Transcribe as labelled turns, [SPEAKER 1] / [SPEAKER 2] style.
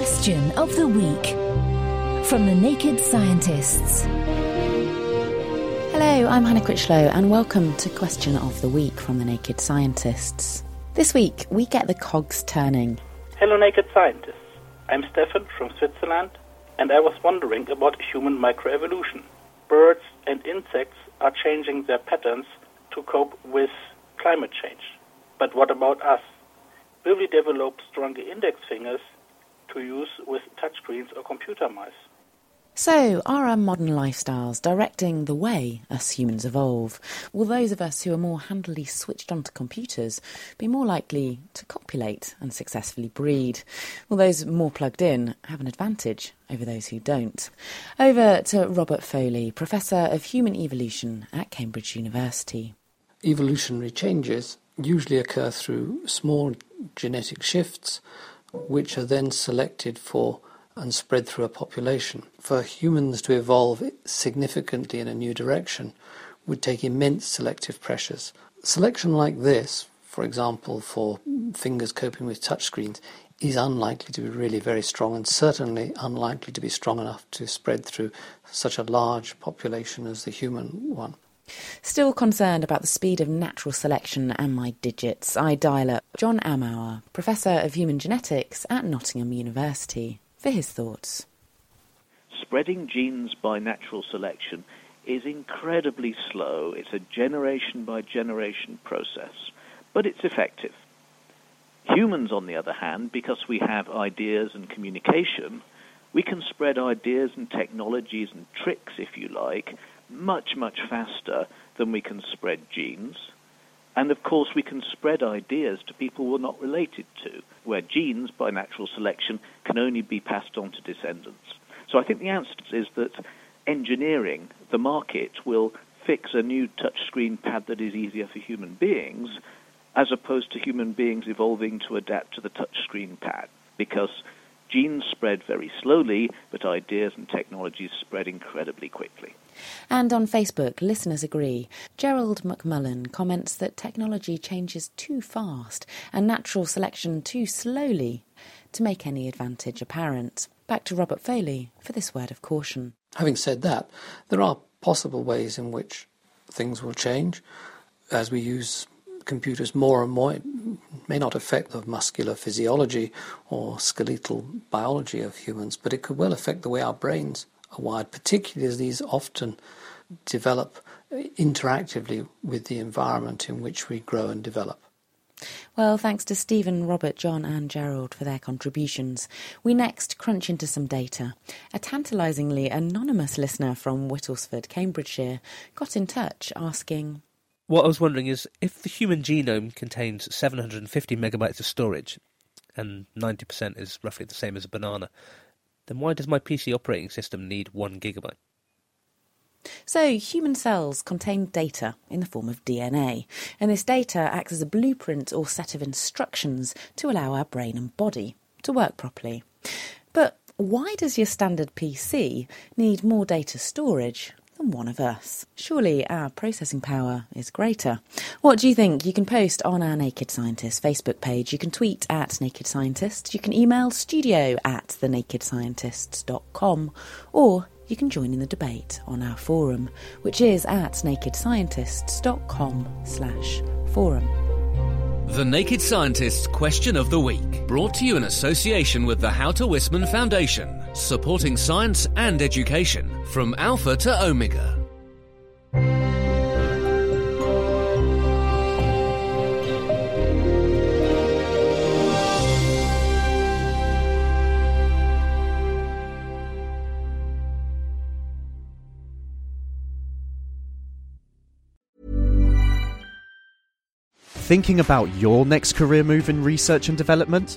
[SPEAKER 1] Question of the Week from the Naked Scientists.
[SPEAKER 2] Hello, I'm Hannah Critchlow, and welcome to Question of the Week from the Naked Scientists. This week, we get the cogs turning.
[SPEAKER 3] Hello, Naked Scientists. I'm Stefan from Switzerland, and I was wondering about human microevolution. Birds and insects are changing their patterns to cope with climate change. But what about us? Will we develop stronger index fingers to use with touchscreens or computer mice?
[SPEAKER 2] So, are our modern lifestyles directing the way us humans evolve? Will those of us who are more handily switched onto computers be more likely to copulate and successfully breed? Will those more plugged in have an advantage over those who don't? Over to Robert Foley, Professor of Human Evolution at Cambridge University.
[SPEAKER 4] Evolutionary changes usually occur through small genetic shifts, which are then selected for and spread through a population. For humans to evolve significantly in a new direction would take immense selective pressures. Selection like this, for example, for fingers coping with touchscreens, is unlikely to be really very strong and certainly unlikely to be strong enough to spread through such a large population as the human one.
[SPEAKER 2] Still concerned about the speed of natural selection and my digits, I dial up John Armour, Professor of Human Genetics at Nottingham University for his thoughts.
[SPEAKER 5] Spreading genes by natural selection is incredibly slow. It's a generation by generation process, but it's effective. Humans, on the other hand, because we have ideas and communication, we can spread ideas and technologies and tricks, if you like, much, much faster than we can spread genes. And of course, we can spread ideas to people we're not related to, where genes, by natural selection, can only be passed on to descendants. So I think the answer is that engineering, the market, will fix a new touchscreen pad that is easier for human beings, as opposed to human beings evolving to adapt to the touchscreen pad. Because genes spread very slowly, but ideas and technologies spread incredibly quickly.
[SPEAKER 2] And on Facebook, listeners agree. Gerald McMullen comments that technology changes too fast and natural selection too slowly to make any advantage apparent. Back to Robert Foley for this word of caution.
[SPEAKER 4] Having said that, there are possible ways in which things will change as we use computers more and more. It may not affect the muscular physiology or skeletal biology of humans, but it could well affect the way our brains are wired, particularly as these often develop interactively with the environment in which we grow and develop.
[SPEAKER 2] Well, thanks to Stephen, Robert, John, and Gerald for their contributions. We next crunch into some data. A tantalisingly anonymous listener from Whittlesford, Cambridgeshire, got in touch asking
[SPEAKER 6] What I was wondering is if the human genome contains 750 megabytes of storage, and 90% is roughly the same as a banana, then why does my PC operating system need 1 gigabyte?
[SPEAKER 2] So, human cells contain data in the form of DNA, and this data acts as a blueprint or set of instructions to allow our brain and body to work properly. But why does your standard PC need more data storage than one of us? Surely our processing power is greater. What do you think? You can post on our Naked Scientist Facebook page, you can tweet at Naked Scientist, you can email studio at thenakedscientists.com, or you can join in the debate on our forum, which is at nakedscientists.com slash forum.
[SPEAKER 7] The Naked Scientists Question of the Week, brought to you in association with the How to Wisman Foundation, supporting science and education from Alpha to Omega.
[SPEAKER 8] thinking about your next career move in research and development?